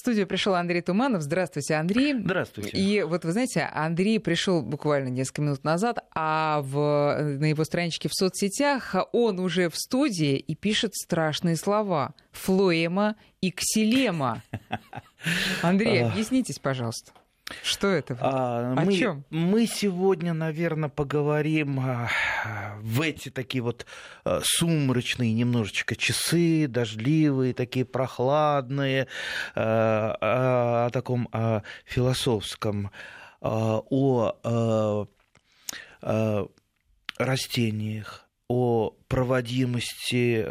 студию пришел Андрей Туманов. Здравствуйте, Андрей. Здравствуйте. И вот вы знаете, Андрей пришел буквально несколько минут назад, а в, на его страничке в соцсетях он уже в студии и пишет страшные слова. Флоема и ксилема. Андрей, объяснитесь, пожалуйста. Что это? А, О мы, чем? Мы сегодня, наверное, поговорим а, в эти такие вот а, сумрачные немножечко часы, дождливые, такие прохладные, а, о таком о философском, о растениях, о проводимости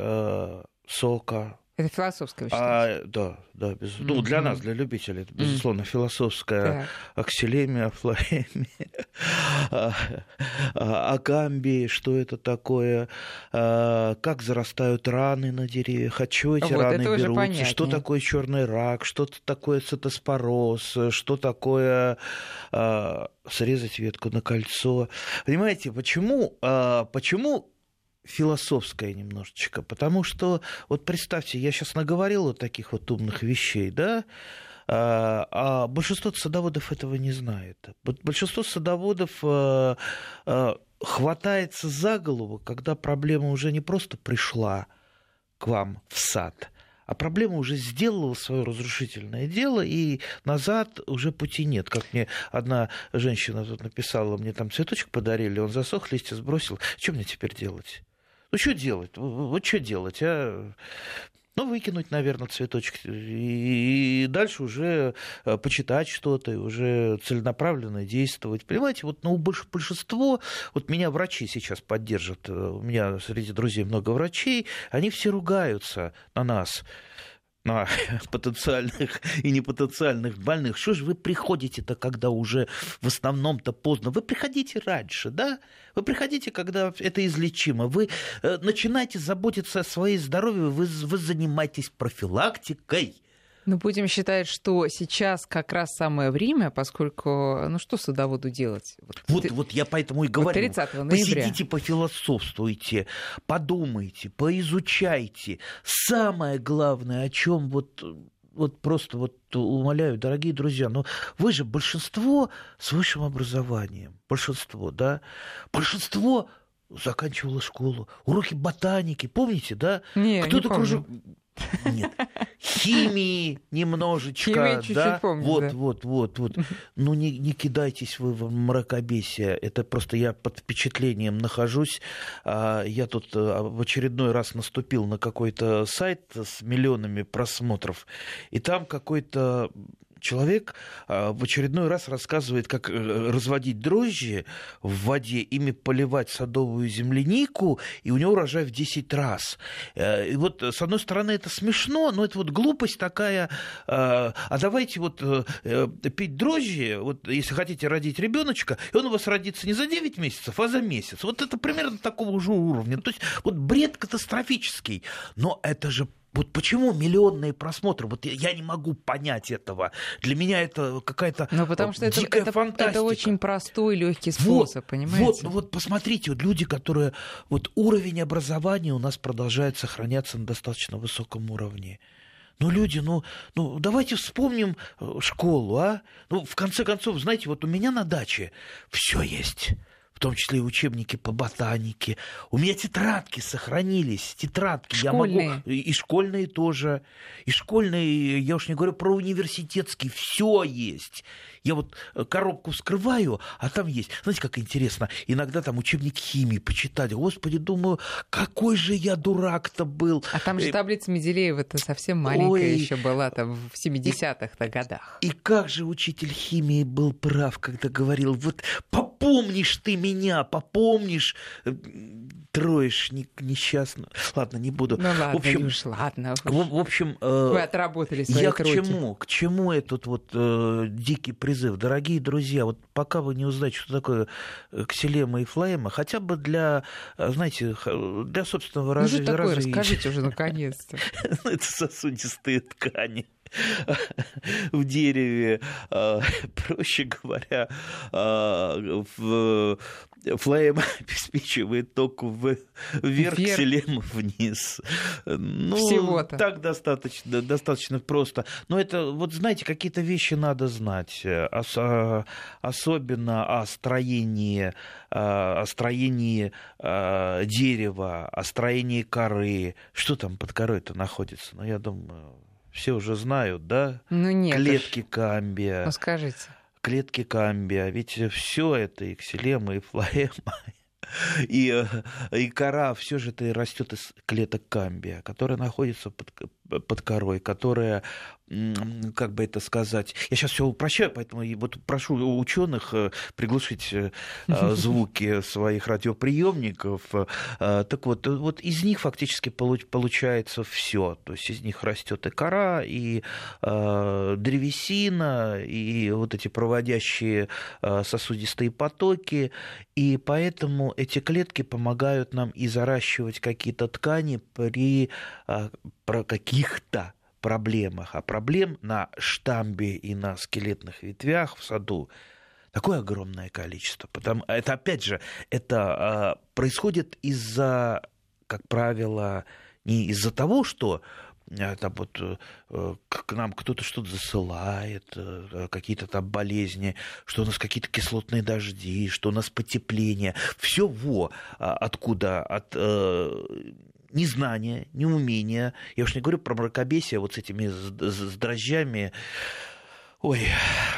сока, это философское а, Да, да, без... mm-hmm. ну, для нас, для любителей, это, безусловно, mm-hmm. философская так. аксилемия, флоремия, акамби, что это такое, а, как зарастают раны на деревьях, от чего эти вот, раны берутся, что такое черный рак, что такое цитоспороз, что такое а, срезать ветку на кольцо. Понимаете, почему, а, почему философская немножечко, потому что, вот представьте, я сейчас наговорил вот таких вот умных вещей, да, а, а большинство садоводов этого не знает. Большинство садоводов а, а, хватается за голову, когда проблема уже не просто пришла к вам в сад, а проблема уже сделала свое разрушительное дело, и назад уже пути нет. Как мне одна женщина тут написала, мне там цветочек подарили, он засох, листья сбросил. Что мне теперь делать? Ну, что делать? Вот что делать, а? Ну, выкинуть, наверное, цветочек. И дальше уже э, почитать что-то, и уже целенаправленно действовать. Понимаете, вот ну, большинство, вот меня врачи сейчас поддержат, э, у меня среди друзей много врачей, они все ругаются на нас на потенциальных и непотенциальных больных. Что же вы приходите-то, когда уже в основном-то поздно? Вы приходите раньше, да? Вы приходите, когда это излечимо. Вы э, начинаете заботиться о своей здоровье, вы, вы занимаетесь профилактикой. Ну, будем считать, что сейчас как раз самое время, поскольку, ну что садоводу делать? Вот, вот, вот я поэтому и говорю. Вот 30 ноября. Посидите, пофилософствуйте, подумайте, поизучайте. Самое главное, о чем вот вот просто вот умоляю, дорогие друзья, но вы же большинство с высшим образованием, большинство, да, большинство заканчивало школу, уроки ботаники, помните, да? Не, Кто-то не кружок нет. Химии немножечко, Химия чуть-чуть да? Помню, вот, да. вот, вот, вот. Ну не, не кидайтесь вы в мракобесие. Это просто я под впечатлением нахожусь. А, я тут а, в очередной раз наступил на какой-то сайт с миллионами просмотров, и там какой-то человек а, в очередной раз рассказывает, как э, разводить дрожжи в воде, ими поливать садовую землянику, и у него урожай в 10 раз. Э, и вот, с одной стороны, это смешно, но это вот глупость такая. А, давайте вот э, пить дрожжи, вот если хотите родить ребеночка, и он у вас родится не за 9 месяцев, а за месяц. Вот это примерно такого же уровня. То есть вот бред катастрофический. Но это же вот почему миллионные просмотры? Вот я не могу понять этого. Для меня это какая-то Ну, потому что это, это, это очень простой, легкий способ, вот, понимаете? Вот, вот посмотрите, вот люди, которые... Вот уровень образования у нас продолжает сохраняться на достаточно высоком уровне. Ну, люди, ну, ну, давайте вспомним э, школу, а? Ну, в конце концов, знаете, вот у меня на даче все есть в том числе и учебники по ботанике. У меня тетрадки сохранились, тетрадки. Школьные. Я могу... И школьные тоже. И школьные, я уж не говорю про университетские, все есть. Я вот э, коробку вскрываю, а там есть. Знаете, как интересно, иногда там учебник химии почитать. Господи, думаю, какой же я дурак-то был. А там же э, таблица Менделеева-то совсем маленькая еще была там в 70-х годах. И как же учитель химии был прав, когда говорил, вот попомнишь ты меня, попомнишь э, троишь несчастно. Ладно, не буду. Ну ладно, в общем, уж, ладно. В, в общем, э, вы отработали свои Я круги. к чему? К чему этот вот э, дикий призыв? Дорогие друзья, вот пока вы не узнаете, что такое э, ксилема и флоема, хотя бы для, э, знаете, для собственного ну, развития. Ну, такое, расскажите уже наконец-то. Это сосудистые ткани. в дереве, а, проще говоря, а, в Флейм обеспечивает ток вверх, вверх. селем вниз. Ну, Всего-то. Так достаточно, достаточно просто. Но это, вот знаете, какие-то вещи надо знать. Ос- особенно о строении, о строении дерева, о строении коры. Что там под корой-то находится? Ну, я думаю, все уже знают, да? Ну нет. Клетки камбия. Ну скажите. Клетки камбия. Ведь все это и ксилема, и флоема, и, и кора, все же это растет из клеток камбия, которая находится под, под корой, которая как бы это сказать, я сейчас все упрощаю, поэтому вот прошу ученых э, приглушить э, э, звуки своих радиоприемников. Так вот, вот из них фактически получается все. То есть из них растет и кора, и древесина, и вот эти проводящие сосудистые потоки. И поэтому эти клетки помогают нам и заращивать какие-то ткани при каких-то проблемах, а проблем на штамбе и на скелетных ветвях в саду такое огромное количество. Потому, это, опять же, это э, происходит из-за, как правило, не из-за того, что э, там вот э, к нам кто-то что-то засылает, э, какие-то там болезни, что у нас какие-то кислотные дожди, что у нас потепление. Все во откуда? От незнание, неумение. Я уж не говорю про мракобесие вот с этими с дрожжами, ой,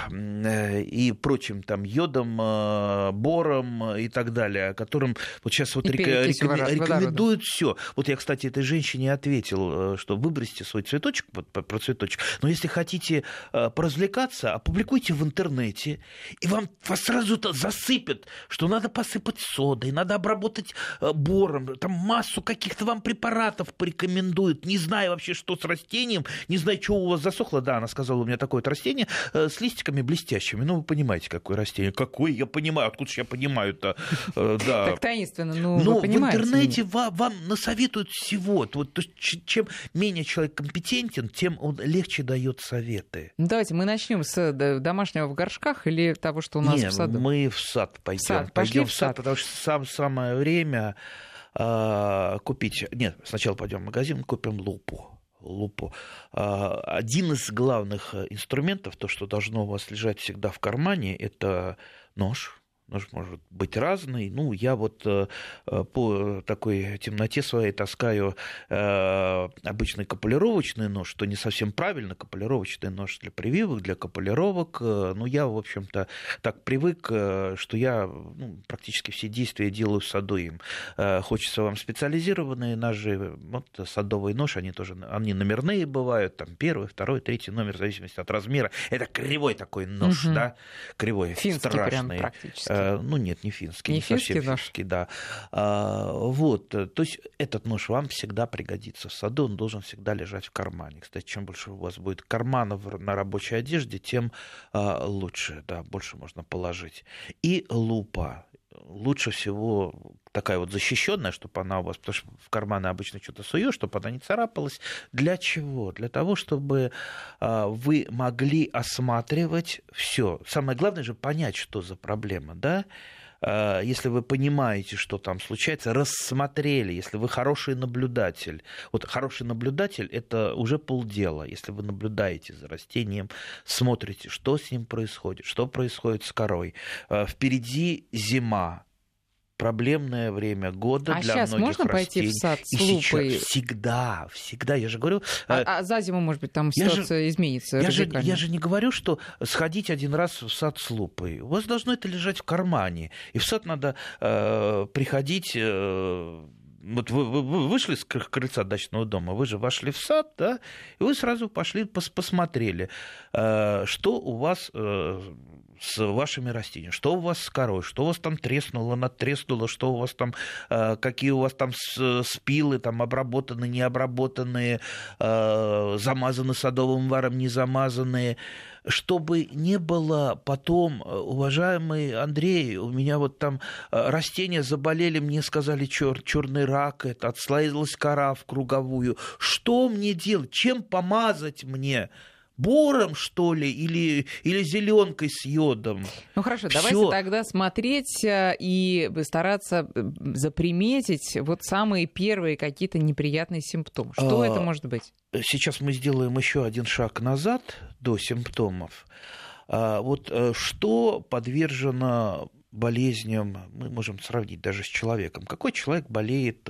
э, и прочим там йодом, э, бором и так далее, которым вот сейчас вот река- рекомен- рекомендуют все. Вот я, кстати, этой женщине ответил, э, что выбросьте свой цветочек, про цветочек, но если хотите поразвлекаться, опубликуйте в интернете, и вам вас сразу засыпят, что надо посыпать содой, надо обработать бором, там массу каких-то вам препаратов порекомендуют, не знаю вообще, что с растением, не знаю, что у вас засохло, да, она сказала, у меня такое-то растение, Э, с листиками блестящими. Ну, вы понимаете, какое растение. Какое, я понимаю. Откуда же я понимаю-то? Э, да. Так таинственно, ну, Но в интернете вам, вам насоветуют всего. Вот, то есть, чем менее человек компетентен, тем он легче дает советы. Ну, давайте мы начнем с домашнего в горшках или того, что у нас Не, в саду? мы в сад пойдем. Сад. Пойдем в сад, потому что сам, самое время э, купить... Нет, сначала пойдем в магазин, купим лупу лупу. А, один из главных э, инструментов, то, что должно у вас лежать всегда в кармане, это нож, нож может быть разный. Ну, я вот э, э, по такой темноте своей таскаю э, обычный капулировочный нож, что не совсем правильно, капулировочный нож для прививок, для капулировок. Ну, я, в общем-то, так привык, что я ну, практически все действия делаю с саду им. Хочется вам специализированные ножи. Вот садовый нож, они тоже они номерные бывают, там первый, второй, третий номер, в зависимости от размера. Это кривой такой нож, угу. да, кривой, Финский страшный. Прям практически. Ну нет, не финский, не, не финский совсем нож. финский, да. А, вот, то есть этот нож вам всегда пригодится в саду, он должен всегда лежать в кармане. Кстати, чем больше у вас будет карманов на рабочей одежде, тем а, лучше, да, больше можно положить. И лупа лучше всего такая вот защищенная, чтобы она у вас, потому что в карманы обычно что-то суешь, чтобы она не царапалась. Для чего? Для того, чтобы а, вы могли осматривать все. Самое главное же понять, что за проблема, да? А, если вы понимаете, что там случается, рассмотрели, если вы хороший наблюдатель. Вот хороший наблюдатель – это уже полдела. Если вы наблюдаете за растением, смотрите, что с ним происходит, что происходит с корой. А, впереди зима, проблемное время года а для сейчас многих можно растений. пойти в сад с И лупой? сейчас всегда, всегда, я же говорю... А, э, а за зиму, может быть, там ситуация я же, изменится я же, я же не говорю, что сходить один раз в сад с лупой. У вас должно это лежать в кармане. И в сад надо э, приходить... Э, вот вы, вы, вы вышли с крыльца дачного дома, вы же вошли в сад, да, и вы сразу пошли, пос, посмотрели, э, что у вас э, с вашими растениями, что у вас с корой, что у вас там треснуло, натреснуло, что у вас там, э, какие у вас там спилы, там обработаны, не обработанные, э, замазаны садовым варом, не замазанные, чтобы не было потом, э, уважаемый Андрей, у меня вот там растения заболели, мне сказали чер, черный рак, это отслоилась кора в круговую. Что мне делать? Чем помазать мне? Бором, что ли, или, или зеленкой с йодом. Ну хорошо, Всё. давайте тогда смотреть э, и стараться э, заприметить вот самые первые какие-то неприятные симптомы. Что а, это может быть? Сейчас мы сделаем еще один шаг назад до симптомов. А, вот э, что подвержено болезням, мы можем сравнить даже с человеком. Какой человек болеет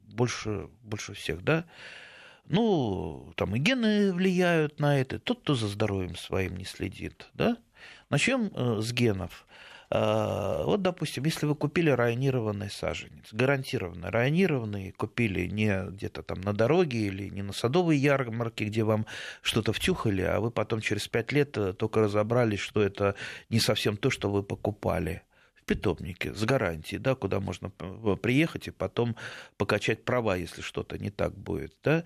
больше, больше всех, да? Ну, там и гены влияют на это. Тот, кто за здоровьем своим не следит, да? Начнем э, с генов. Э, вот, допустим, если вы купили районированный саженец, гарантированно районированный, купили не где-то там на дороге или не на садовой ярмарке, где вам что-то втюхали, а вы потом через пять лет э, только разобрались, что это не совсем то, что вы покупали питомнике с гарантией, да, куда можно приехать и потом покачать права, если что-то не так будет. Да.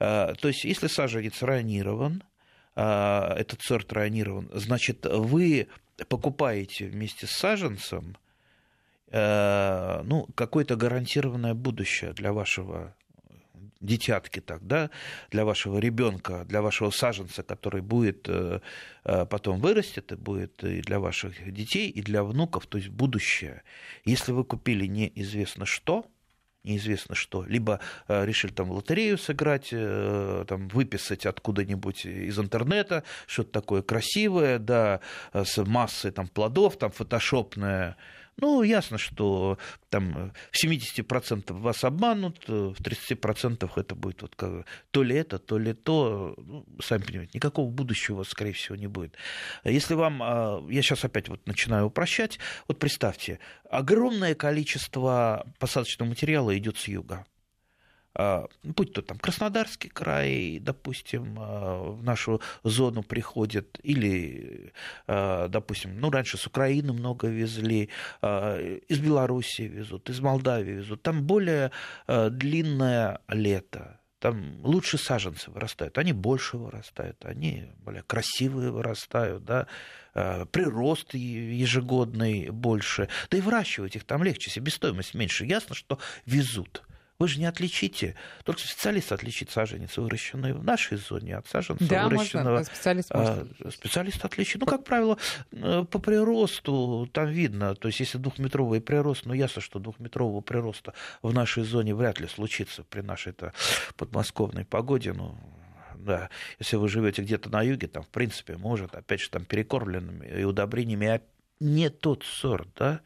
А, то есть, если саженец ранирован, а, этот сорт ранирован, значит, вы покупаете вместе с саженцем э, ну, какое-то гарантированное будущее для вашего детятки так, да, для вашего ребенка, для вашего саженца, который будет э, э, потом вырастет и будет и для ваших детей, и для внуков, то есть будущее. Если вы купили неизвестно что, неизвестно что, либо э, решили там лотерею сыграть, там выписать откуда-нибудь из интернета что-то такое красивое, да, с массой там плодов, там фотошопное, ну, ясно, что там в 70% вас обманут, в 30% это будет вот как, то ли это, то ли то. Ну, сами понимаете, никакого будущего, скорее всего, не будет. Если вам, а, я сейчас опять вот начинаю упрощать, вот представьте, огромное количество посадочного материала идет с юга. А, будь то там Краснодарский край, допустим, а, в нашу зону приходят, или, а, допустим, ну, раньше с Украины много везли, из Белоруссии везут, из Молдавии везут. Там более длинное лето, там лучше саженцы вырастают, они больше вырастают, они более красивые вырастают, да, прирост ежегодный больше, да и выращивать их там легче, себестоимость меньше. Ясно, что везут. Вы же не отличите, только специалист отличит саженец, выращенный в нашей зоне, от саженца, да, выращенного... Можно, специалист, а, может. специалист отличит. Ну, как правило, э, по приросту там видно, то есть если двухметровый прирост, ну, ясно, что двухметрового прироста в нашей зоне вряд ли случится при нашей-то подмосковной погоде, ну, да, если вы живете где-то на юге, там, в принципе, может, опять же, там, перекормленными и удобрениями, а не тот сорт, да,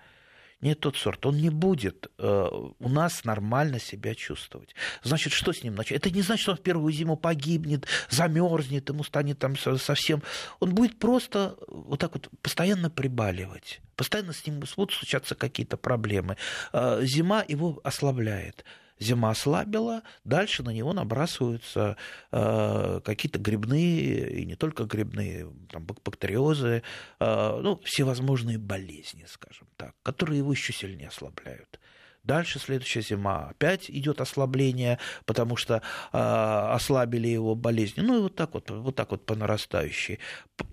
не тот сорт, он не будет э, у нас нормально себя чувствовать. Значит, что с ним начать? Это не значит, что он в первую зиму погибнет, замерзнет, ему станет там совсем... Он будет просто вот так вот постоянно прибаливать. Постоянно с ним будут случаться какие-то проблемы. Э, зима его ослабляет зима ослабила, дальше на него набрасываются э, какие-то грибные, и не только грибные, там, бактериозы, э, ну, всевозможные болезни, скажем так, которые его еще сильнее ослабляют. Дальше следующая зима опять идет ослабление, потому что э, ослабили его болезни. Ну и вот так вот, вот так вот по нарастающей.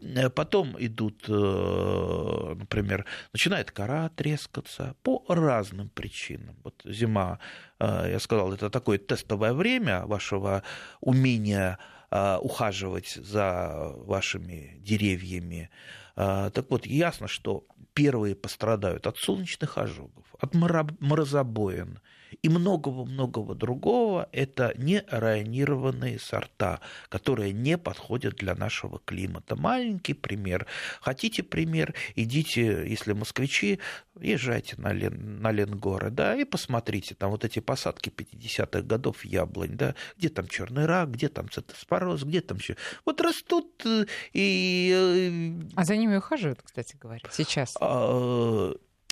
Э, потом идут, э, например, начинает кора трескаться по разным причинам. Вот зима, э, я сказал, это такое тестовое время вашего умения э, ухаживать за вашими деревьями. Э, так вот, ясно, что первые пострадают от солнечных ожогов, от морозобоин и многого-многого другого. Это не районированные сорта, которые не подходят для нашего климата. Маленький пример. Хотите пример? Идите, если москвичи, езжайте на, Лен, на Ленгоры, да, и посмотрите, там вот эти посадки 50-х годов яблонь, да, где там черный рак, где там цитоспороз, где там еще. Вот растут э, и... Э, а за ними ухаживают, кстати говоря, сейчас?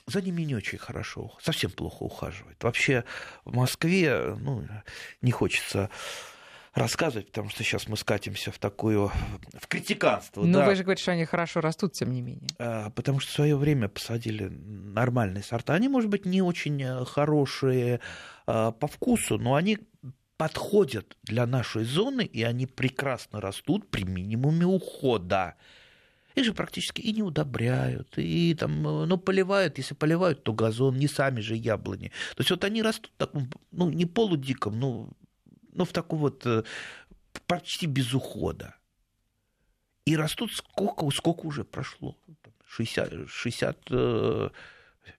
За ними не очень хорошо, совсем плохо ухаживают. Вообще в Москве ну, не хочется рассказывать, потому что сейчас мы скатимся в такую в критиканство. Ну, да. вы же говорите, что они хорошо растут, тем не менее. А, потому что в свое время посадили нормальные сорта. Они, может быть, не очень э, хорошие а, по вкусу, но они подходят для нашей зоны, и они прекрасно растут при минимуме ухода. Их же практически и не удобряют, и там, ну, поливают, если поливают, то газон, не сами же яблони. То есть вот они растут в таком, ну, не полудиком, ну, ну в таком вот э, почти без ухода. И растут сколько, сколько уже прошло? 60, 60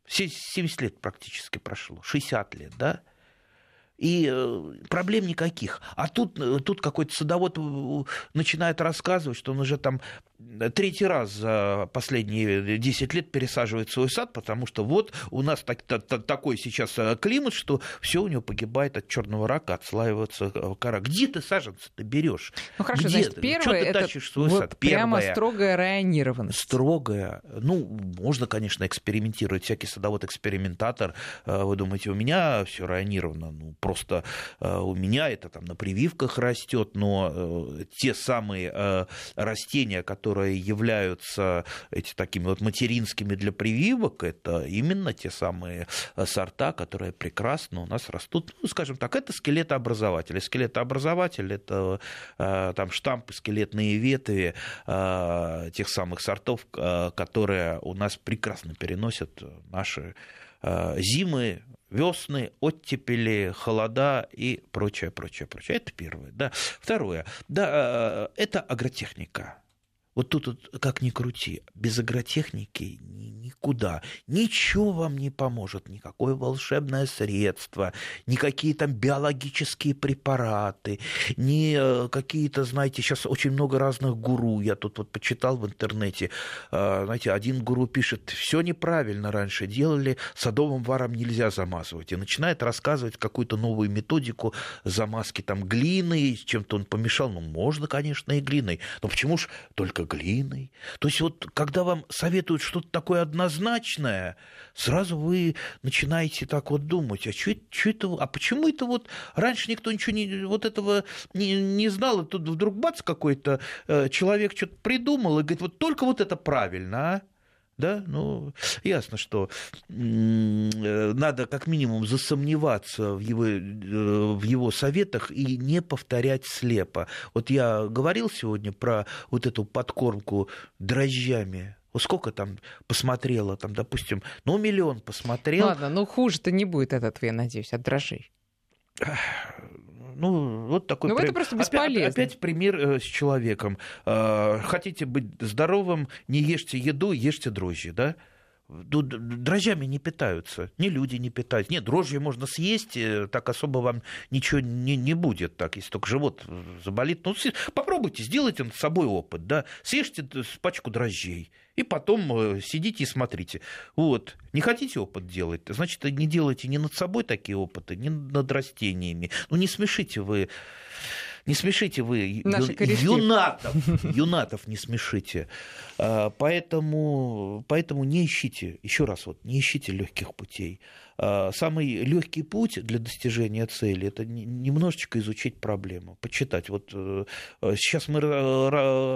70 лет практически прошло, 60 лет, да? И э, проблем никаких. А тут, э, тут какой-то садовод э, начинает рассказывать, что он уже там третий раз за последние 10 лет пересаживает свой сад, потому что вот у нас так, так, такой сейчас климат, что все у него погибает от черного рака, отслаивается кора. Где ты саженцы-то берешь? Ну хорошо, Где значит, ты? первое, ты это тащишь свой вот сад? прямо Первое. строгая районированность. Строгая. Ну, можно, конечно, экспериментировать. Всякий садовод-экспериментатор. Вы думаете, у меня все районировано? Ну, просто э, у меня это там на прививках растет, но э, те самые э, растения, которые являются эти такими вот материнскими для прививок, это именно те самые сорта, которые прекрасно у нас растут. Ну, скажем так, это скелетообразователи. Скелетообразователь это там штампы, скелетные ветви тех самых сортов, которые у нас прекрасно переносят наши зимы, весны, оттепели, холода и прочее, прочее, прочее. Это первое. Да. Второе. Да, э, это агротехника. Вот тут, вот, как ни крути, без агротехники никуда. Ничего вам не поможет, никакое волшебное средство, никакие там биологические препараты, ни э, какие-то, знаете, сейчас очень много разных гуру. Я тут вот почитал в интернете, э, знаете, один гуру пишет, все неправильно раньше делали, садовым варом нельзя замазывать. И начинает рассказывать какую-то новую методику замазки там глиной, чем-то он помешал. Ну, можно, конечно, и глиной, но почему ж только глиной. То есть вот когда вам советуют что-то такое однозначное, сразу вы начинаете так вот думать, а что это, что это, а почему это вот раньше никто ничего не, вот этого не, не знал, и тут вдруг бац какой-то э, человек что-то придумал и говорит, вот только вот это правильно, а? Да, ну, ясно, что э, надо как минимум засомневаться в его, э, в его советах и не повторять слепо. Вот я говорил сегодня про вот эту подкормку дрожжами. Вот сколько там посмотрела, там, допустим, ну, миллион посмотрел. Ладно, ну хуже-то не будет от этого, я надеюсь, от дрожжей. Ну, вот такой Ну, при... это просто бесполезно. Опять, опять пример э, с человеком. Э, хотите быть здоровым, не ешьте еду, ешьте дрожжи, да? Дрожжами не питаются, ни люди не питаются. Нет, дрожжи можно съесть, э, так особо вам ничего не, не будет, так, если только живот заболит. Ну, попробуйте, сделайте над собой опыт, да, съешьте пачку дрожжей, и потом э, сидите и смотрите. Вот, не хотите опыт делать, значит, не делайте ни над собой такие опыты, ни над растениями. Ну, не смешите вы не смешите вы Наши юнатов, юнатов не смешите. А, поэтому, поэтому не ищите, еще раз, вот, не ищите легких путей. А, самый легкий путь для достижения цели – это немножечко изучить проблему, почитать. Вот э, сейчас мы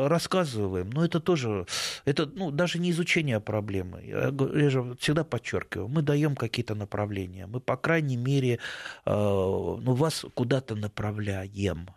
рассказываем, но это тоже, это ну, даже не изучение проблемы. Я, же всегда подчеркиваю, мы даем какие-то направления, мы, по крайней мере, э, ну, вас куда-то направляем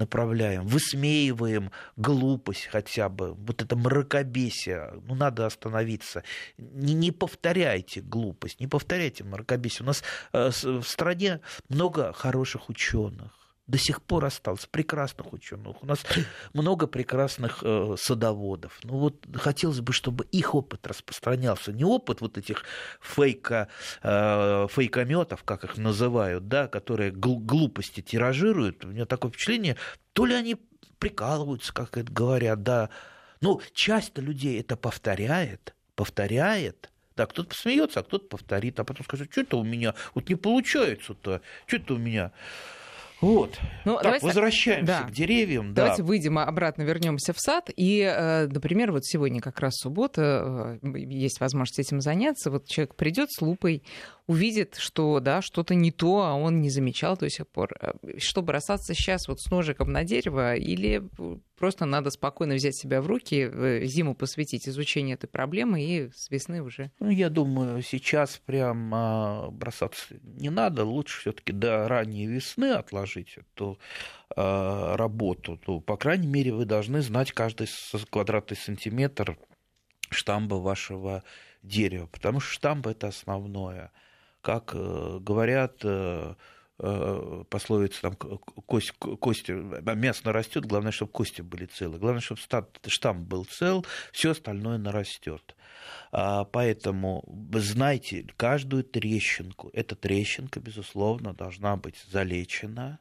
направляем, высмеиваем глупость хотя бы, вот это мракобесие, ну, надо остановиться. Не, не повторяйте глупость, не повторяйте мракобесие. У нас э, в стране много хороших ученых, до сих пор остался, прекрасных ученых. У нас много прекрасных э, садоводов. Ну вот хотелось бы, чтобы их опыт распространялся. Не опыт вот этих фейка, э, фейкометов, как их называют, да, которые глупости тиражируют. У меня такое впечатление, то ли они прикалываются, как это говорят, да. Ну, часть людей это повторяет, повторяет, да, кто-то посмеется, а кто-то повторит, а потом скажет, что это у меня вот не получается-то, что это у меня. Вот. Ну, так, давайте, возвращаемся да. к деревьям. Давайте да. выйдем обратно, вернемся в сад. И, э, например, вот сегодня как раз суббота, э, есть возможность этим заняться. Вот человек придет с лупой, увидит, что да, что-то не то, а он не замечал до сих пор. Э, что бросаться сейчас вот с ножиком на дерево или просто надо спокойно взять себя в руки, зиму посвятить изучению этой проблемы и с весны уже? Ну, я думаю, сейчас прям а, бросаться не надо. Лучше все таки до ранней весны отложить эту а, работу. То, по крайней мере, вы должны знать каждый квадратный сантиметр штамба вашего дерева, потому что штамб это основное как э, говорят, э, э, пословица там кость, кость мясо растет, главное, чтобы кости были целы. Главное, чтобы штамм был цел, все остальное нарастет. А, поэтому знайте каждую трещинку. Эта трещинка, безусловно, должна быть залечена.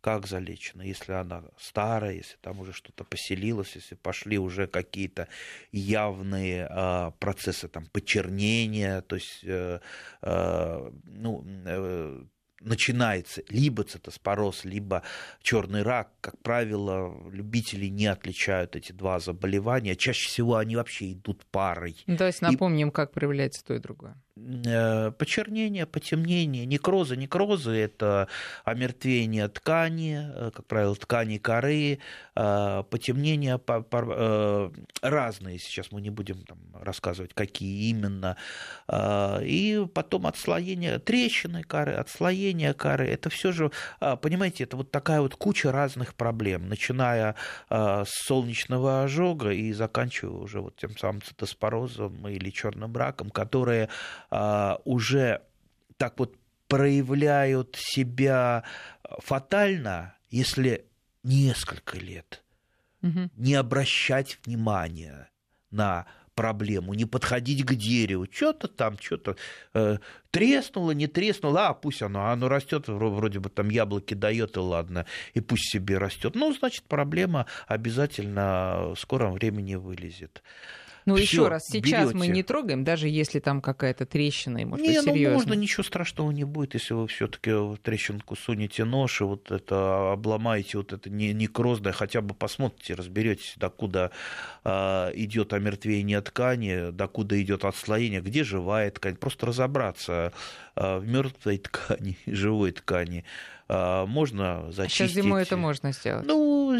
Как залечена? Если она старая, если там уже что-то поселилось, если пошли уже какие-то явные э, процессы там, почернения, то есть э, э, ну, э, начинается либо цитоспороз, либо черный рак, как правило, любители не отличают эти два заболевания. Чаще всего они вообще идут парой. Ну, то есть напомним, и... как проявляется то и другое. Э, почернение, потемнение, некрозы. Некрозы – это омертвение ткани, э, как правило, ткани коры, э, потемнение разные, сейчас мы не будем там рассказывать, какие именно, и потом отслоение трещины коры, отслоение коры, это все же, понимаете, это вот такая вот куча разных проблем, начиная с солнечного ожога и заканчивая уже вот тем самым цитоспорозом или черным раком, которые уже так вот проявляют себя фатально, если несколько лет угу. не обращать внимания на проблему, не подходить к дереву, что-то там, что-то э, треснуло, не треснуло, а пусть оно, оно растет, вроде бы там яблоки дает, и ладно, и пусть себе растет. Ну, значит, проблема обязательно в скором времени вылезет. Ну, еще раз, сейчас берете. мы не трогаем, даже если там какая-то трещина, и может не, быть, серьезно. ну, можно, ничего страшного не будет, если вы все таки в трещинку сунете нож, и вот это обломаете, вот это не некрозное, хотя бы посмотрите, разберетесь, докуда э, идет омертвение ткани, докуда идет отслоение, где живая ткань, просто разобраться э, в мертвой ткани, живой ткани. А, можно зачистить. Сейчас зимой это можно сделать. Ну,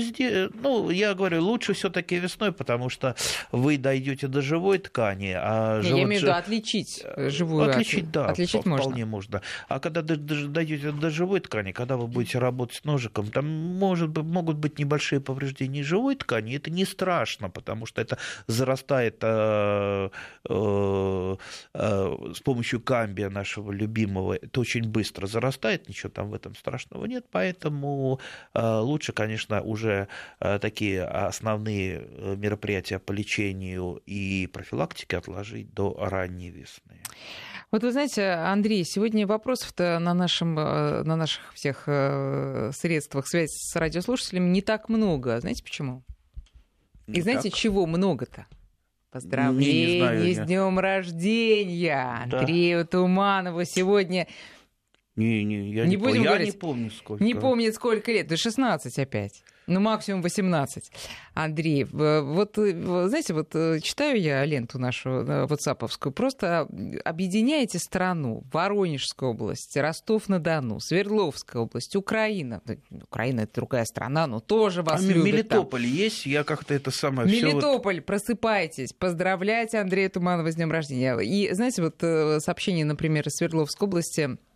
ну я говорю, лучше все-таки весной, потому что вы дойдете до живой ткани. А живот... Я имею в виду отличить э, живую Отличить, да, отличить вполне можно. можно. А когда дойдете до живой ткани, когда вы будете работать с ножиком, там может быть, могут быть небольшие повреждения живой ткани. Это не страшно, потому что это зарастает э, э, э, с помощью камбия нашего любимого. Это очень быстро зарастает, ничего там в этом страшного нет, поэтому э, лучше, конечно, уже э, такие основные э, мероприятия по лечению и профилактике отложить до ранней весны. Вот вы знаете, Андрей, сегодня вопросов-то на, нашем, на наших всех средствах связи с радиослушателями не так много. Знаете почему? И ну, знаете, так. чего много-то? Поздравления с днем рождения да. Андрею Туманову сегодня не, не, я, не, не, будем я не помню сколько. Не помнит сколько лет, да 16 опять. Ну, максимум 18. Андрей, вот, знаете, вот э, читаю я ленту нашу э, ватсаповскую, просто объединяете страну, Воронежская область, Ростов-на-Дону, Свердловская область, Украина. Украина — это другая страна, но тоже вас а любят Мелитополь там. есть? Я как-то это самое... Мелитополь, вот... просыпайтесь, поздравляйте Андрея Туманова с днем рождения. И, знаете, вот э, сообщение, например, из Свердловской области Э,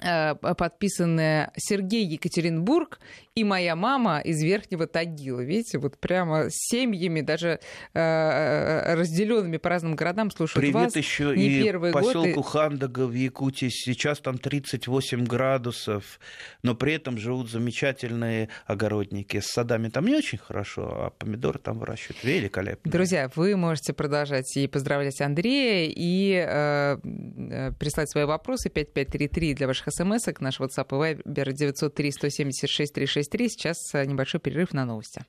подписанная Сергей Екатеринбург и моя мама из Верхнего Тагила. Видите, вот прямо с семьями, даже э, э разделенными по разным городам слушают Привет вас. еще Не и первый поселку год. Хандага в Якутии. Сейчас там 38 градусов, но при этом живут замечательные огородники. С садами там не очень хорошо, а помидоры там выращивают великолепно. Друзья, вы можете продолжать и поздравлять Андрея, и э, э прислать свои вопросы 5533 для ваших ваших смс наш WhatsApp и Viber 903 176 363. Сейчас э, небольшой перерыв на новости.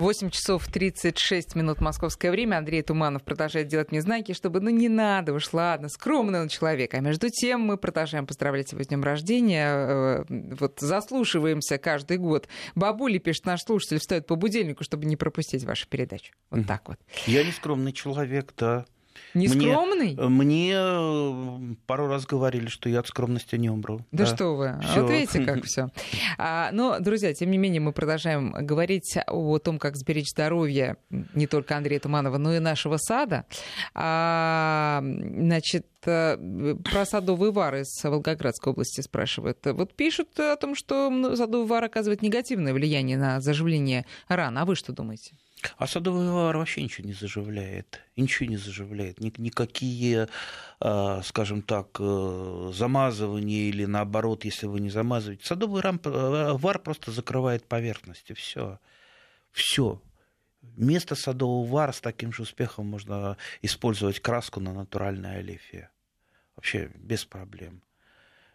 8 часов 36 минут московское время. Андрей Туманов продолжает делать мне знаки, чтобы, ну, не надо уж, ладно, скромный он человек. А между тем мы продолжаем поздравлять его с днем рождения. Э, вот заслушиваемся каждый год. Бабули, пишет наш слушатель, встает по будильнику, чтобы не пропустить вашу передачу. Вот так вот. Я не скромный человек, да. Не мне? Мне э, пару раз говорили, что я от скромности не умру. Да, да. что вы. Всё. Вот видите, как все. А, но, друзья, тем не менее, мы продолжаем говорить о том, как сберечь здоровье не только Андрея Туманова, но и нашего сада. А, значит, Про садовые вары из Волгоградской области спрашивают. Вот пишут о том, что садовый вар оказывает негативное влияние на заживление ран. А вы что думаете? А садовый вар вообще ничего не заживляет. Ничего не заживляет. Никакие, а, скажем так, э, замазывания или наоборот, если вы не замазываете. Садовый э, вар просто закрывает поверхности. Все. Все. Вместо садового вара с таким же успехом можно использовать краску на натуральной олифе. Вообще без проблем.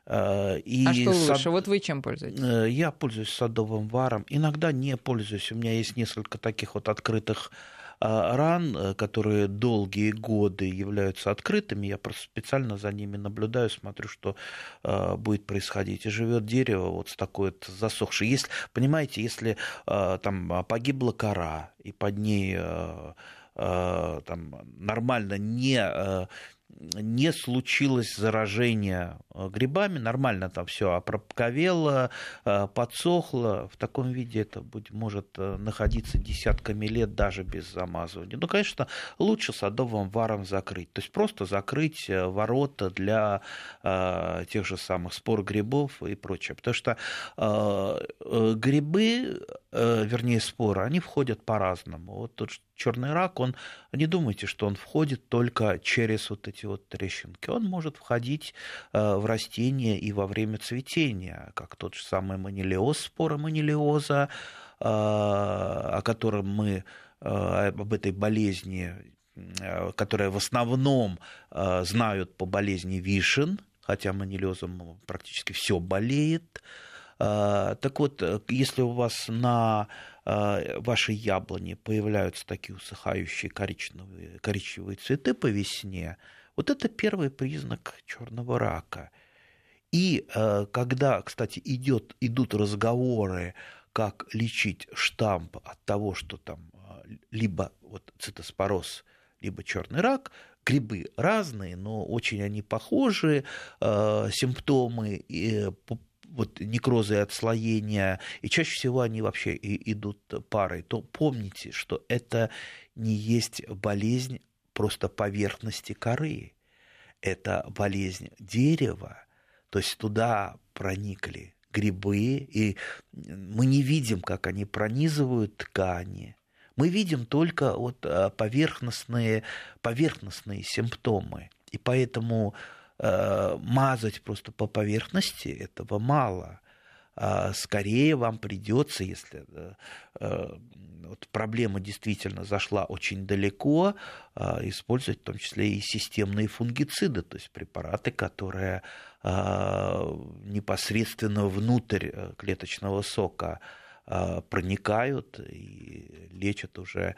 Э, и а что лучше? Сад... Вот вы чем пользуетесь? Э, я пользуюсь садовым варом. Иногда не пользуюсь. У меня есть несколько таких вот открытых э, ран, которые долгие годы являются открытыми. Я просто специально за ними наблюдаю, смотрю, что будет происходить. И живет дерево вот с такой вот засохшей. Если, понимаете, если там погибла кора, и под ней там нормально не не случилось заражение э, грибами, нормально там все опроковело, э, подсохло. В таком виде это быть, может э, находиться десятками лет даже без замазывания. Ну, конечно, лучше садовым варом закрыть. То есть просто закрыть ворота для э, тех же самых спор грибов и прочее. Потому что э, грибы, э, вернее споры, они входят по-разному. Вот тот черный рак, он, не думайте, что он входит только через вот эти вот трещинки. Он может входить э, в растения и во время цветения, как тот же самый манилиоз, спора манилиоза, э, о котором мы, э, об этой болезни, которая в основном знают по болезни вишен, хотя манилиозом практически все болеет. Так вот, если у вас на Э, вашей яблони появляются такие усыхающие коричневые, коричневые цветы по весне, вот это первый признак черного рака. И э, когда, кстати, идет, идут разговоры, как лечить штамп от того, что там э, либо вот цитоспороз, либо черный рак, грибы разные, но очень они похожи, симптомы вот некрозы отслоения, и чаще всего они вообще и идут парой, то помните, что это не есть болезнь просто поверхности коры, это болезнь дерева, то есть туда проникли грибы, и мы не видим, как они пронизывают ткани, мы видим только вот а, поверхностные, поверхностные симптомы. И поэтому Э, мазать просто по поверхности этого мало. А скорее вам придется, если э, э, вот проблема действительно зашла очень далеко, использовать в том числе и системные фунгициды, то есть препараты, которые непосредственно внутрь клеточного сока проникают и лечат уже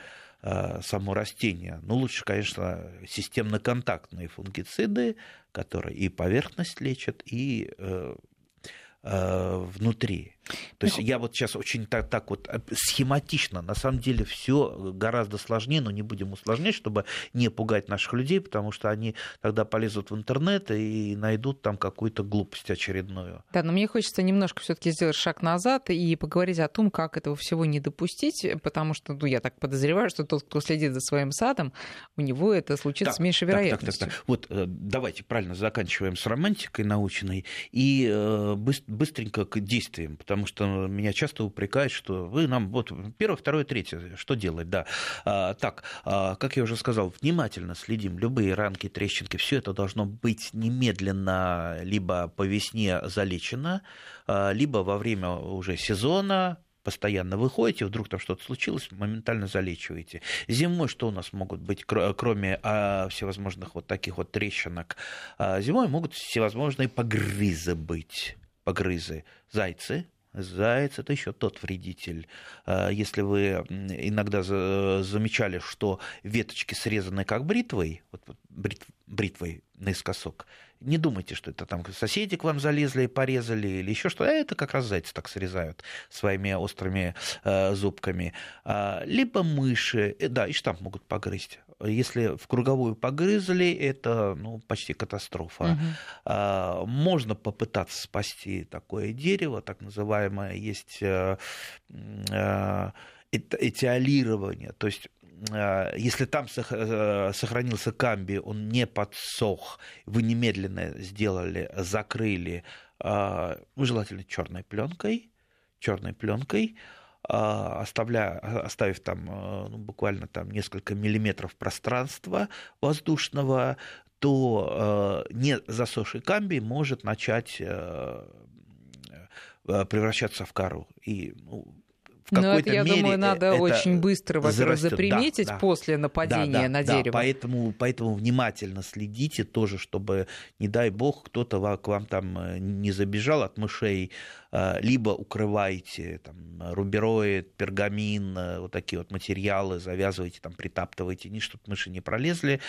само растение. Ну, лучше, конечно, системно-контактные фунгициды, которые и поверхность лечат, и э, э, внутри. То есть ну, я вот сейчас очень так, так вот э, схематично, на самом деле все гораздо сложнее, но не будем усложнять, чтобы не пугать наших людей, потому что они тогда полезут в интернет и найдут там какую-то глупость очередную. Да, но мне хочется немножко все-таки сделать шаг назад и поговорить о том, как этого всего не допустить, потому что, ну, я так подозреваю, что тот, кто следит за своим садом, у него это случится так, с меньшей вероятностью. Так, так, так, так. Вот э, давайте правильно заканчиваем с романтикой научной и э, быстренько к действиям, потому что меня часто упрекают, что вы нам вот первое, второе, третье, что делать, да. А, так, а, как я уже сказал, внимательно следим, любые ранки, трещинки, все это должно быть немедленно либо по весне залечено, а, либо во время уже сезона, постоянно выходите, вдруг там что-то случилось, моментально залечиваете. Зимой что у нас могут быть, кроме а, всевозможных вот таких вот трещинок? А, зимой могут всевозможные погрызы быть, погрызы, зайцы, Заяц это еще тот вредитель. А, если вы иногда замечали, что веточки срезаны как бритвой, вот бритвой наискосок, не думайте, что это там соседи к вам залезли и порезали или еще что. А это как раз зайцы так срезают своими острыми э, зубками. А, либо мыши, э, да, и штамп могут погрызть. Если в круговую погрызли, это ну, почти катастрофа. Угу. А, можно попытаться спасти такое дерево, так называемое есть э, э, этиолирование. То есть если там сохранился камби, он не подсох, вы немедленно сделали, закрыли, ну, желательно черной пленкой, черной пленкой, оставля, оставив там ну, буквально там несколько миллиметров пространства воздушного, то не засохший камбий может начать превращаться в кору. И ну, какой-то это, я мере думаю, надо это очень быстро, во-первых, заприметить да, после нападения да, да, на дерево. Да, поэтому, поэтому внимательно следите тоже, чтобы, не дай бог, кто-то к вам там э, не забежал от мышей, э, либо укрывайте там, рубероид, пергамин, э, вот такие вот материалы, завязывайте, там, притаптывайте, не чтобы мыши не пролезли,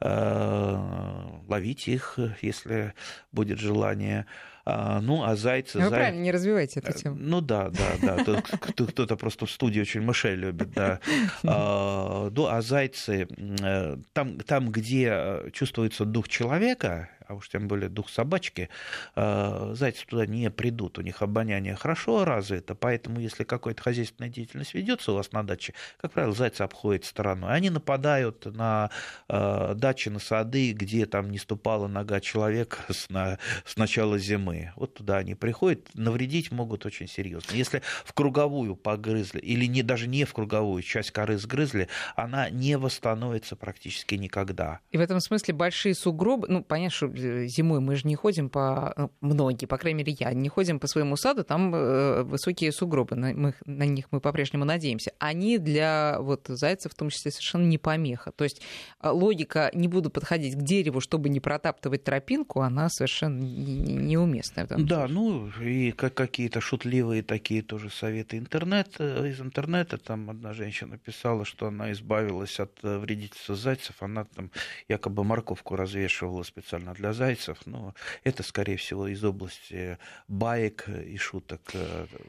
ловите их, если будет желание. А, ну, а зайцы... Ну, вы зай... правильно, не развивайте эту тему. Ну да, да, да. Кто-то просто в студии очень мышей любит, да. А, ну, а зайцы, э, там, там, где чувствуется дух человека, а уж тем более дух собачки, э, зайцы туда не придут, у них обоняние хорошо развито, поэтому если какая-то хозяйственная деятельность ведется у вас на даче, как правило, зайцы обходят стороной. Они нападают на э, дачи, на сады, где там не ступала нога человека с, на, с начала зимы. Вот туда они приходят, навредить могут очень серьезно. Если в круговую погрызли, или не, даже не в круговую, часть коры сгрызли, она не восстановится практически никогда. И в этом смысле большие сугробы, ну, понятно, что зимой мы же не ходим по... Ну, многие, по крайней мере, я, не ходим по своему саду, там э, высокие сугробы, на, мы, на них мы по-прежнему надеемся. Они для вот зайцев в том числе совершенно не помеха. То есть логика «не буду подходить к дереву, чтобы не протаптывать тропинку», она совершенно неуместная. Да, ну и как какие-то шутливые такие тоже советы интернет, э, из интернета. Там одна женщина писала, что она избавилась от вредительства зайцев, она там якобы морковку развешивала специально для для зайцев, но это, скорее всего, из области баек и шуток.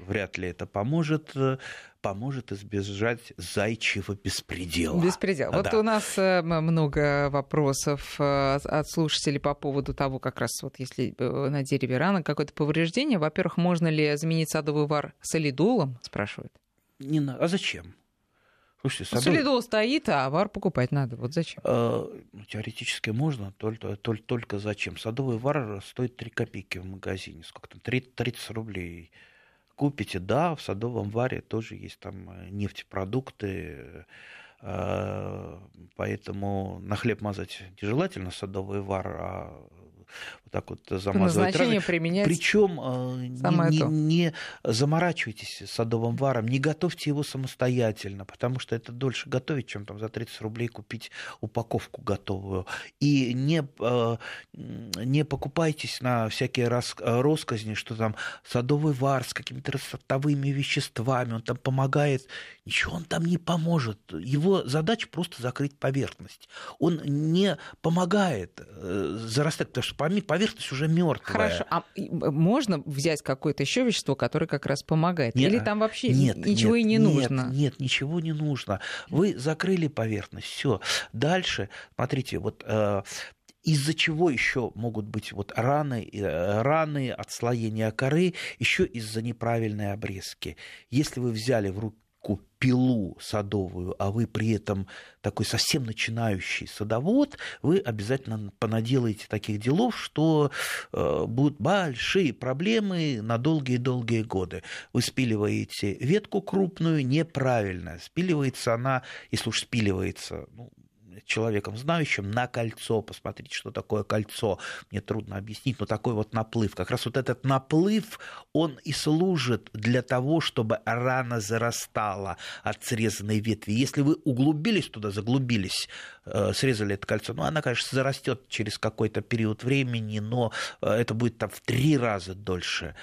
Вряд ли это поможет поможет избежать зайчьего беспредела. Беспредел. Да. Вот у нас э, много вопросов э, от слушателей по поводу того, как раз вот если э, на дереве рано какое-то повреждение. Во-первых, можно ли заменить садовый вар солидолом, спрашивают. Не, а зачем? Слушайте, садовый... Солидол стоит, а вар покупать надо. Вот зачем? Э, теоретически можно, только, только, только зачем? Садовый вар стоит 3 копейки в магазине. Сколько там? 30 рублей. Купите, да, в садовом варе тоже есть там э, нефтепродукты, э, поэтому на хлеб мазать нежелательно садовый вар, а так вот замазывать раны. применять Причем э, не, не, не заморачивайтесь садовым варом, не готовьте его самостоятельно, потому что это дольше готовить, чем там за 30 рублей купить упаковку готовую. И не, э, не покупайтесь на всякие рас, росказни, что там садовый вар с какими-то растовыми веществами, он там помогает. Ничего он там не поможет. Его задача просто закрыть поверхность. Он не помогает э, зарастать, потому что поверхность уже мертвая. Хорошо, а можно взять какое-то еще вещество, которое как раз помогает? Нет, Или там вообще нет, ничего нет, и не нет, нужно? Нет, ничего не нужно. Вы закрыли поверхность, все. Дальше, смотрите, вот э, из-за чего еще могут быть вот раны, э, раны, отслоения коры, еще из-за неправильной обрезки. Если вы взяли в руки пилу садовую, а вы при этом такой совсем начинающий садовод, вы обязательно понаделаете таких делов, что э, будут большие проблемы на долгие-долгие годы. Вы спиливаете ветку крупную неправильно. Спиливается она, если уж спиливается, ну, человеком знающим на кольцо. Посмотрите, что такое кольцо. Мне трудно объяснить, но такой вот наплыв. Как раз вот этот наплыв, он и служит для того, чтобы рана зарастала от срезанной ветви. Если вы углубились туда, заглубились, э, срезали это кольцо, ну, она, конечно, зарастет через какой-то период времени, но э, это будет там в три раза дольше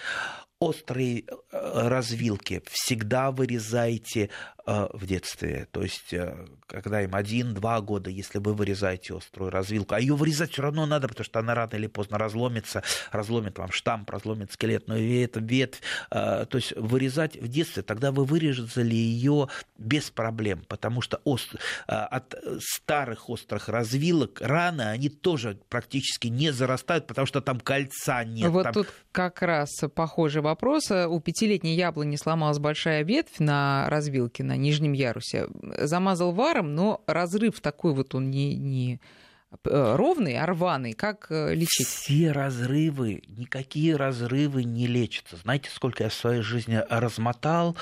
острые э, развилки всегда вырезайте в детстве. То есть, э, когда им один-два года, если вы вырезаете острую развилку, а ее вырезать все равно надо, потому что она рано или поздно разломится, разломит вам штамп, разломит скелетную ветвь, ветвь. То есть, вырезать в детстве, тогда вы вырезали ее без проблем, потому что от старых острых развилок раны, они тоже практически не зарастают, потому что там кольца нет. Вот там... тут как раз похожий вопрос. У пятилетней яблони сломалась большая ветвь на развилке, на нижнем ярусе. Замазал варом, но разрыв такой вот он не, не ровный, а рваный, как э, лечить? Все разрывы, никакие разрывы не лечатся. Знаете, сколько я в своей жизни размотал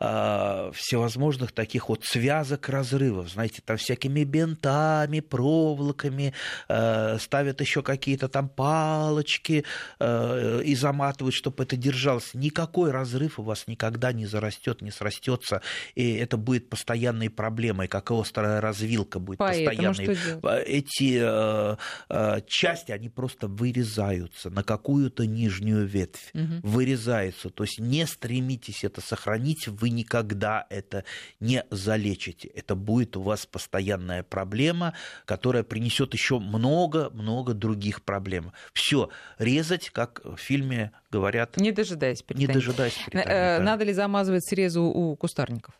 э, всевозможных таких вот связок разрывов, знаете, там всякими бинтами, проволоками, э, ставят еще какие-то там палочки э, и заматывают, чтобы это держалось. Никакой разрыв у вас никогда не зарастет, не срастется, и это будет постоянной проблемой, как острая развилка будет Поэтому постоянной. Эти Э, э, части, они просто вырезаются на какую-то нижнюю ветвь. Угу. Вырезаются. То есть не стремитесь это сохранить, вы никогда это не залечите. Это будет у вас постоянная проблема, которая принесет еще много-много других проблем. Все, резать, как в фильме говорят. Не дожидаясь перитонита. Не дожидаясь перитонита. Э, надо ли замазывать срезу у кустарников?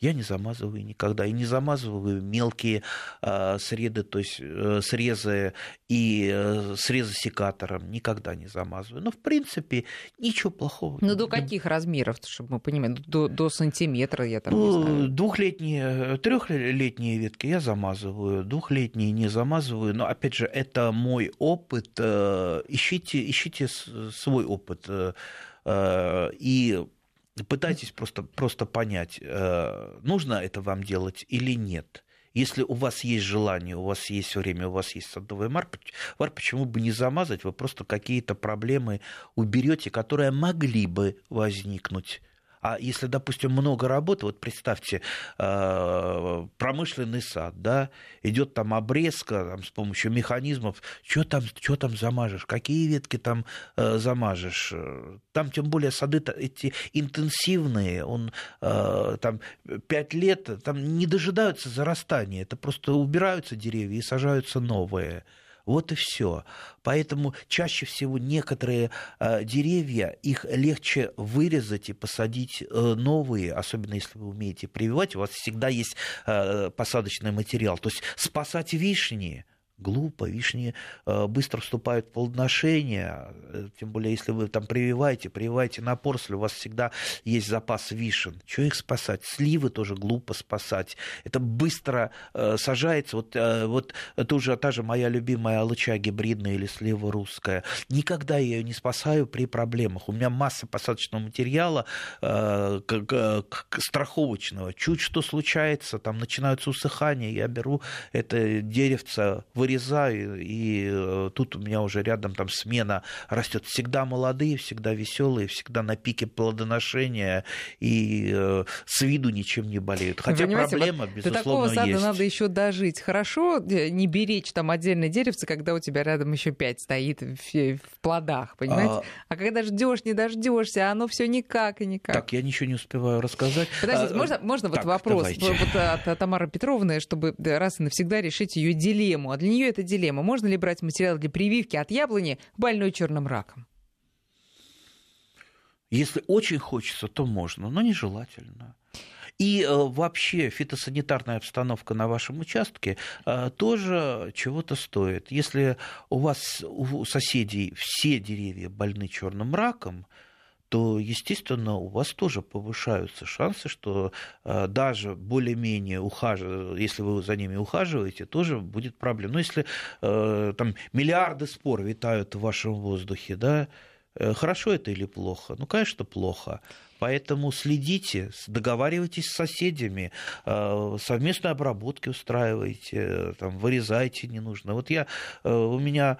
Я не замазываю никогда. И не замазываю мелкие э, среды, то есть э, срезы и э, срезы секатором. Никогда не замазываю. Но, в принципе, ничего плохого. Ну, до каких размеров, чтобы мы понимали? До, до сантиметра, я там ну, не знаю. Двухлетние, трехлетние ветки я замазываю, двухлетние не замазываю. Но, опять же, это мой опыт. Э, ищите, ищите свой опыт. Э, э, и пытайтесь просто, просто понять, э, нужно это вам делать или нет. Если у вас есть желание, у вас есть время, у вас есть садовый вар, вар почему бы не замазать? Вы просто какие-то проблемы уберете, которые могли бы возникнуть а если, допустим, много работы, вот представьте, э, промышленный сад, да, идет там обрезка там, с помощью механизмов, что там, что там замажешь, какие ветки там э, замажешь. Там, тем более, сады эти интенсивные, он э, там пять лет, там не дожидаются зарастания, это просто убираются деревья и сажаются новые. Вот и все. Поэтому чаще всего некоторые э, деревья, их легче вырезать и посадить э, новые, особенно если вы умеете прививать, у вас всегда есть э, посадочный материал. То есть спасать вишни – глупо, вишни э, быстро вступают в плодоношение, э, тем более, если вы там прививаете, прививаете на поросль, у вас всегда есть запас вишен. Чего их спасать? Сливы тоже глупо спасать. Это быстро э, сажается. Вот, вот тоже та же моя любимая алыча гибридная или слива русская. Никогда я ее не спасаю при проблемах. У меня масса посадочного материала страховочного. Чуть что случается, там начинаются усыхания, я беру это деревце, в вырезаю, и э, тут у меня уже рядом там смена растет. Всегда молодые, всегда веселые, всегда на пике плодоношения и э, с виду ничем не болеют. Хотя Понимаете, проблема, вот безусловно, до такого сада есть. надо еще дожить. Хорошо э, не беречь там отдельное деревце, когда у тебя рядом еще пять стоит в, в плодах, понимаете? А, а когда ждешь, не дождешься, оно все никак и никак. Так, я ничего не успеваю рассказать. Подождите, а, можно, можно так, вот вопрос давайте. вот от Тамары Петровны, чтобы раз и навсегда решить ее дилемму. А для нее это дилемма. Можно ли брать материал для прививки от яблони больной черным раком? Если очень хочется, то можно, но нежелательно. И э, вообще фитосанитарная обстановка на вашем участке э, тоже чего-то стоит. Если у вас у соседей все деревья больны черным раком, то, естественно, у вас тоже повышаются шансы, что э, даже более-менее ухаживая, если вы за ними ухаживаете, тоже будет проблема. Но если э, там миллиарды спор витают в вашем воздухе, да, э, хорошо это или плохо? Ну, конечно, плохо. Поэтому следите, договаривайтесь с соседями, совместную обработки устраивайте, там, вырезайте не нужно. Вот я, у меня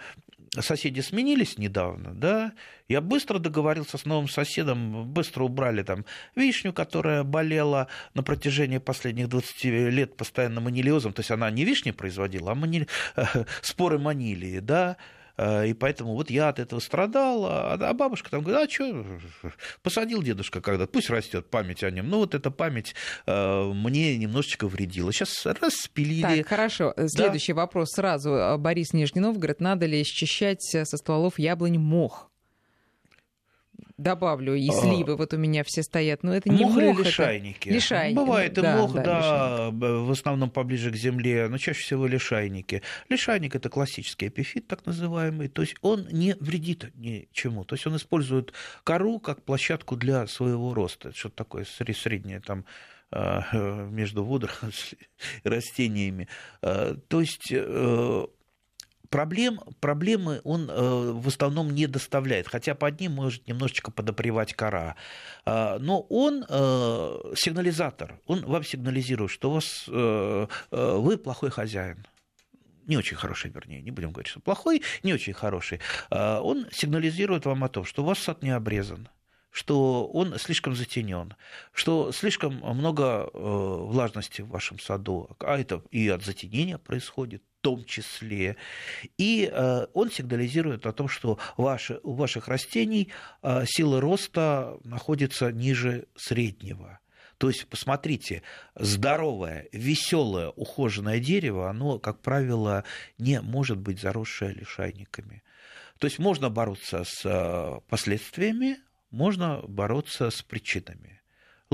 соседи сменились недавно, да, я быстро договорился с новым соседом, быстро убрали там вишню, которая болела на протяжении последних 20 лет постоянно манилиозом, то есть она не вишни производила, а манили... споры манилии, да, и поэтому вот я от этого страдал, а, а бабушка там говорит, а что, посадил дедушка когда пусть растет память о нем. Ну вот эта память э, мне немножечко вредила. Сейчас распилили. Так, хорошо. Следующий да? вопрос сразу. Борис Нижний Новгород. Надо ли счищать со стволов яблонь мох? Добавлю, и а. сливы а, вот у меня все стоят. Но это не мох, мох лишайники. Это лишайники. Бывает и да, мох, да, да в основном поближе к земле, но чаще всего лишайники. Лишайник – это классический эпифит, так называемый, то есть он не вредит ничему. То есть он использует кору как площадку для своего роста. Это что-то такое среднее там между водорослями растениями. То есть проблем, проблемы он э, в основном не доставляет, хотя под ним может немножечко подопревать кора. Э, но он э, сигнализатор, он вам сигнализирует, что у вас, э, вы плохой хозяин. Не очень хороший, вернее, не будем говорить, что плохой, не очень хороший, э, он сигнализирует вам о том, что у вас сад не обрезан, что он слишком затенен, что слишком много влажности в вашем саду, а это и от затенения происходит, том числе. И э, он сигнализирует о том, что ваши, у ваших растений э, сила роста находится ниже среднего. То есть, посмотрите, здоровое, веселое, ухоженное дерево, оно, как правило, не может быть заросшее лишайниками. То есть можно бороться с э, последствиями, можно бороться с причинами.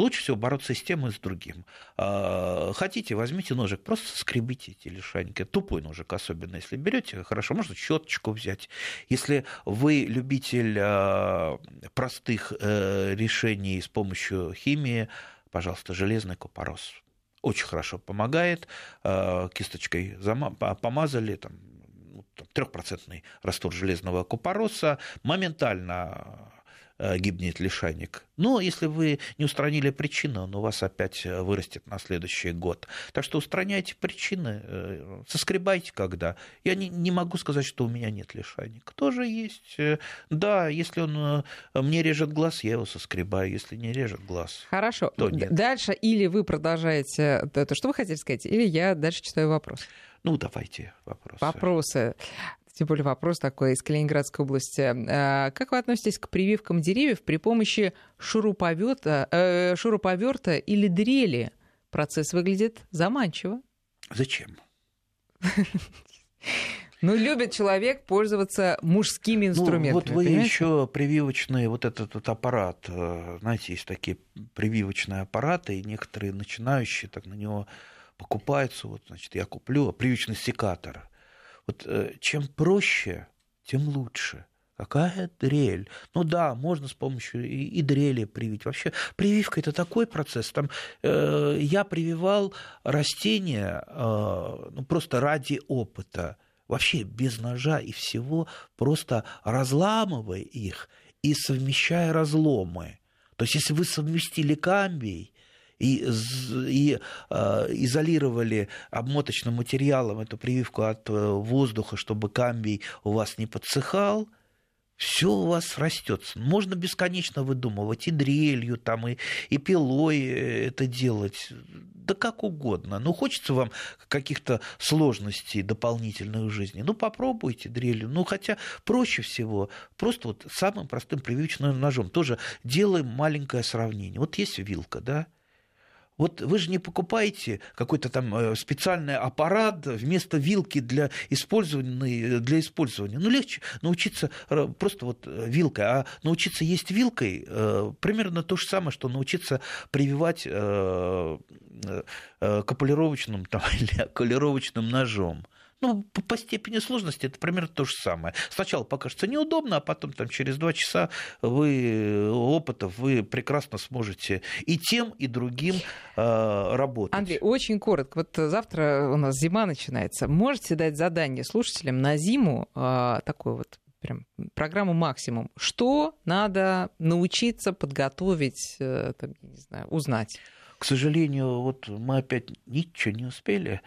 Лучше всего бороться с тем и с другим. А, хотите, возьмите ножик, просто скребите эти лишайники. Тупой ножик, особенно если берете, хорошо, можно щеточку взять. Если вы любитель а, простых э, решений с помощью химии, пожалуйста, железный купорос. Очень хорошо помогает. А, кисточкой помазали, там, ну, трехпроцентный раствор железного купороса, моментально гибнет лишайник. Но если вы не устранили причину, он у вас опять э, вырастет на следующий год. Так что устраняйте причины, э, соскребайте когда. Я не, не могу сказать, что у меня нет лишайника. Тоже есть. Да, если он мне режет глаз, я его соскребаю. Если не режет глаз, Хорошо. то нет. Дальше или вы продолжаете то, что вы хотели сказать, или я дальше читаю вопрос. Ну, давайте вопросы. Вопросы. Тем более вопрос такой из Калининградской области. А, как вы относитесь к прививкам деревьев при помощи шуруповерта, э, шуруповерта или дрели? Процесс выглядит заманчиво. Зачем? Ну, любит человек пользоваться мужскими инструментами. Ну, вот вы еще прививочный вот этот вот аппарат, э, знаете, есть такие прививочные аппараты, и некоторые начинающие так на него покупаются. Вот, значит, я куплю прививочный секатор. Вот э, чем проще, тем лучше. Какая дрель? Ну да, можно с помощью и, и дрели привить. Вообще прививка это такой процесс. Там э, я прививал растения э, ну, просто ради опыта. Вообще без ножа и всего, просто разламывая их и совмещая разломы. То есть, если вы совместили камбий и, и э, изолировали обмоточным материалом эту прививку от э, воздуха, чтобы камбий у вас не подсыхал, все у вас растет. Можно бесконечно выдумывать и дрелью, там, и, и пилой э, это делать. Да как угодно. Ну, хочется вам каких-то сложностей дополнительных в жизни. Ну, попробуйте дрелью. Ну, хотя проще всего просто вот самым простым прививочным ножом. Тоже делаем маленькое сравнение. Вот есть вилка, да? Вот вы же не покупаете какой-то там э, специальный аппарат вместо вилки для использования, для использования. Ну, легче научиться просто вот э, вилкой, а научиться есть вилкой э, примерно то же самое, что научиться прививать капулировочным там, или окулировочным ножом. Ну, по, степени сложности это примерно то же самое. Сначала покажется неудобно, а потом там, через два часа вы опытов вы прекрасно сможете и тем, и другим э, работать. Андрей, очень коротко. Вот завтра у нас зима начинается. Можете дать задание слушателям на зиму э, такой вот прям программу максимум. Что надо научиться подготовить, э, там, не знаю, узнать? К сожалению, вот мы опять ничего не успели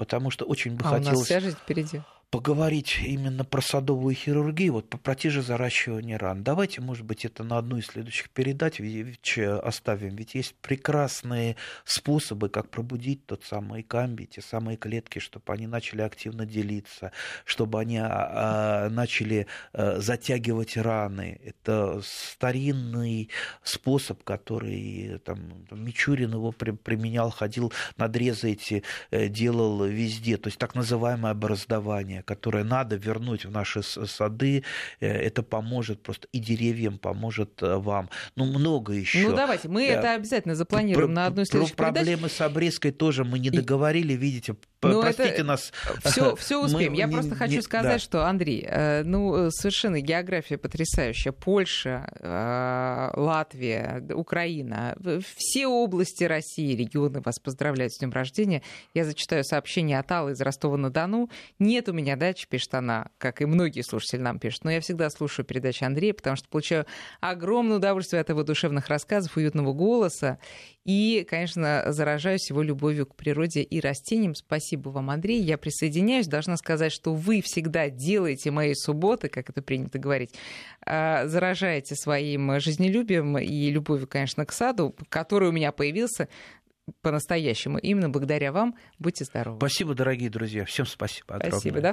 потому что очень бы а хотелось... У нас вся жизнь впереди поговорить именно про садовую хирургию, вот про заращивания ран. Давайте, может быть, это на одну из следующих передач оставим. Ведь есть прекрасные способы, как пробудить тот самый камби, те самые клетки, чтобы они начали активно делиться, чтобы они а, а, начали а, затягивать раны. Это старинный способ, который там, Мичурин его применял, ходил, надрезы эти э, делал везде. То есть так называемое образдование которое надо вернуть в наши сады. Э, это поможет просто и деревьям, поможет э, вам. Ну, много еще. Ну, давайте, мы это обязательно запланируем про, на одну из следующих Про проблемы с обрезкой тоже мы не договорили. Видите, Но Простите это... нас. Все, все успеем. Мы... Я не, просто хочу не... сказать, да. что, Андрей, э, ну, совершенно география потрясающая. Польша, э, Латвия, Украина, все области России, регионы вас поздравляют с днем рождения. Я зачитаю сообщение от Аллы из Ростова-на-Дону. Нет у меня дачи, пишет она, как и многие слушатели нам пишут. Но я всегда слушаю передачи Андрея, потому что получаю огромное удовольствие от его душевных рассказов, уютного голоса. И, конечно, заражаюсь его любовью к природе и растениям. Спасибо вам, Андрей. Я присоединяюсь. Должна сказать, что вы всегда делаете мои субботы, как это принято говорить, а, заражаете своим жизнелюбием и любовью, конечно, к саду, который у меня появился по-настоящему. Именно благодаря вам. Будьте здоровы. Спасибо, дорогие друзья. Всем спасибо. Огромное. Спасибо. До